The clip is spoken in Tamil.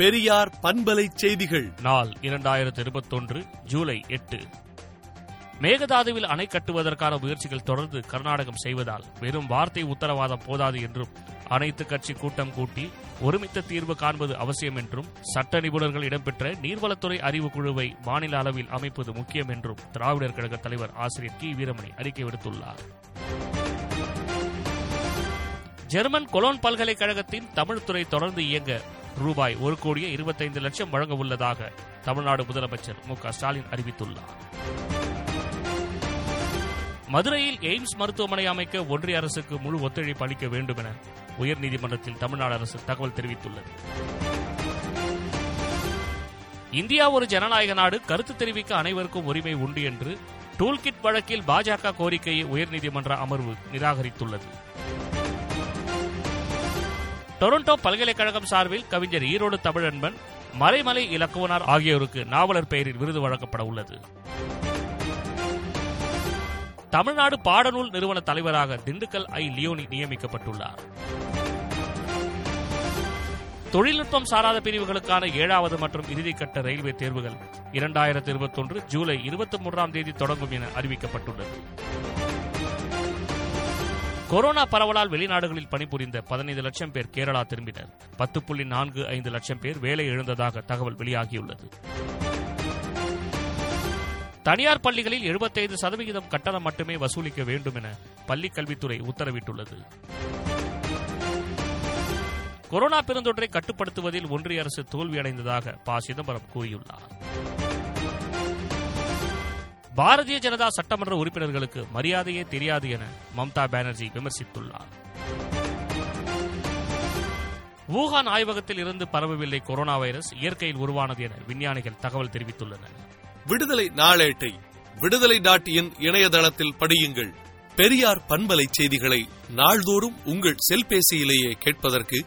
பெரியார் பண்பலை செய்திகள். நாள் இரண்டாயிரத்து இருபத்தொன்று ஜூலை எட்டு. மேகதாதுவில் அணை கட்டுவதற்கான முயற்சிகள் தொடர்ந்து கர்நாடகம் செய்வதால் வெறும் வார்த்தை உத்தரவாதம் போதாது என்றும் அனைத்து கட்சி கூட்டம் கூட்டி ஒருமித்த தீர்வு காண்பது அவசியம் என்றும் சட்ட நிபுணர்கள் இடம்பெற்ற நீர்வளத்துறை அறிவு குழுவை மாநில அளவில் அமைப்பது முக்கியம் என்றும் திராவிடர் கழக தலைவர் ஆசிரியர் கி. வீரமணி அறிக்கை விடுத்துள்ளார். ஜெர்மன் கொலோன் பல்கலைக்கழகத்தின் தமிழ் துறை தொடர்ந்து இயங்க ரூபாய் ஒரு கோடியே இருபத்தைந்து லட்சம் வழங்க உள்ளதாக தமிழ்நாடு முதலமைச்சர் மு ஸ்டாலின் அறிவித்துள்ளார். மதுரையில் எய்ம்ஸ் மருத்துவமனை அமைக்க ஒன்றிய அரசுக்கு முழு ஒத்துழைப்பு அளிக்க வேண்டும் என உயர்நீதிமன்றத்தில் தமிழ்நாடு அரசு தகவல் தெரிவித்துள்ளது. இந்தியா ஒரு ஜனநாயக நாடு கருத்து தெரிவிக்க அனைவருக்கும் உரிமை உண்டு என்று டூல்கிட் வழக்கில் பாஜக கோரிக்கையை உயர்நீதிமன்ற அமர்வு நிராகரித்துள்ளது. டொரண்டோ பல்கலைக்கழகம் சார்பில் கவிஞர் ஈரோடு தமிழன்பன் மறைமலை இலக்குவனார் ஆகியோருக்கு நாவலர் பெயரில் விருது வழங்கப்பட உள்ளது. தமிழ்நாடு பாடநூல் நிறுவன தலைவராக திண்டுக்கல் ஐ. லியோனி நியமிக்கப்பட்டுள்ளார். தொழில்நுட்பம் சாராத பிரிவுகளுக்கான ஏழாவது மற்றும் இறுதிக்கட்ட ரயில்வே தேர்வுகள் இரண்டாயிரத்தி இருபத்தொன்று ஜூலை இருபத்தி மூன்றாம் தேதி தொடங்கும் என அறிவிக்கப்பட்டுள்ளது. கொரோனா பரவலால் வெளிநாடுகளில் பணிபுரிந்த பதினைந்து லட்சம் பேர் கேரளா திரும்பினர். பத்து புள்ளி நான்கு ஐந்து லட்சம் பேர் வேலை இழந்ததாக தகவல் வெளியாகியுள்ளது. தனியார் பள்ளிகளில் எழுபத்தைந்து சதவிகிதம் கட்டணம் மட்டுமே வசூலிக்க வேண்டும் என பள்ளிக் கல்வித்துறை உத்தரவிட்டுள்ளது. கொரோனா பெருந்தொற்றை கட்டுப்படுத்துவதில் ஒன்றிய அரசு தோல்வியடைந்ததாக ப. சிதம்பரம் கூறியுள்ளார். பாரதிய ஜனதா சட்டமன்ற உறுப்பினர்களுக்கு மரியாதையே தெரியாது என மம்தா பானர்ஜி விமர்சித்துள்ளார். வூகான் ஆய்வகத்தில் இருந்து பரவவில்லை கொரோனா வைரஸ் இயற்கையில் உருவானது என விஞ்ஞானிகள் தகவல் தெரிவித்துள்ளனர். விடுதலை நாளேட்டை விடுதலை டாட் இன் இணையதளத்தில் படியுங்கள். பெரியார் பண்பலை செய்திகளை நாள்தோறும் உங்கள் செல்பேசியிலேயே கேட்பதற்கு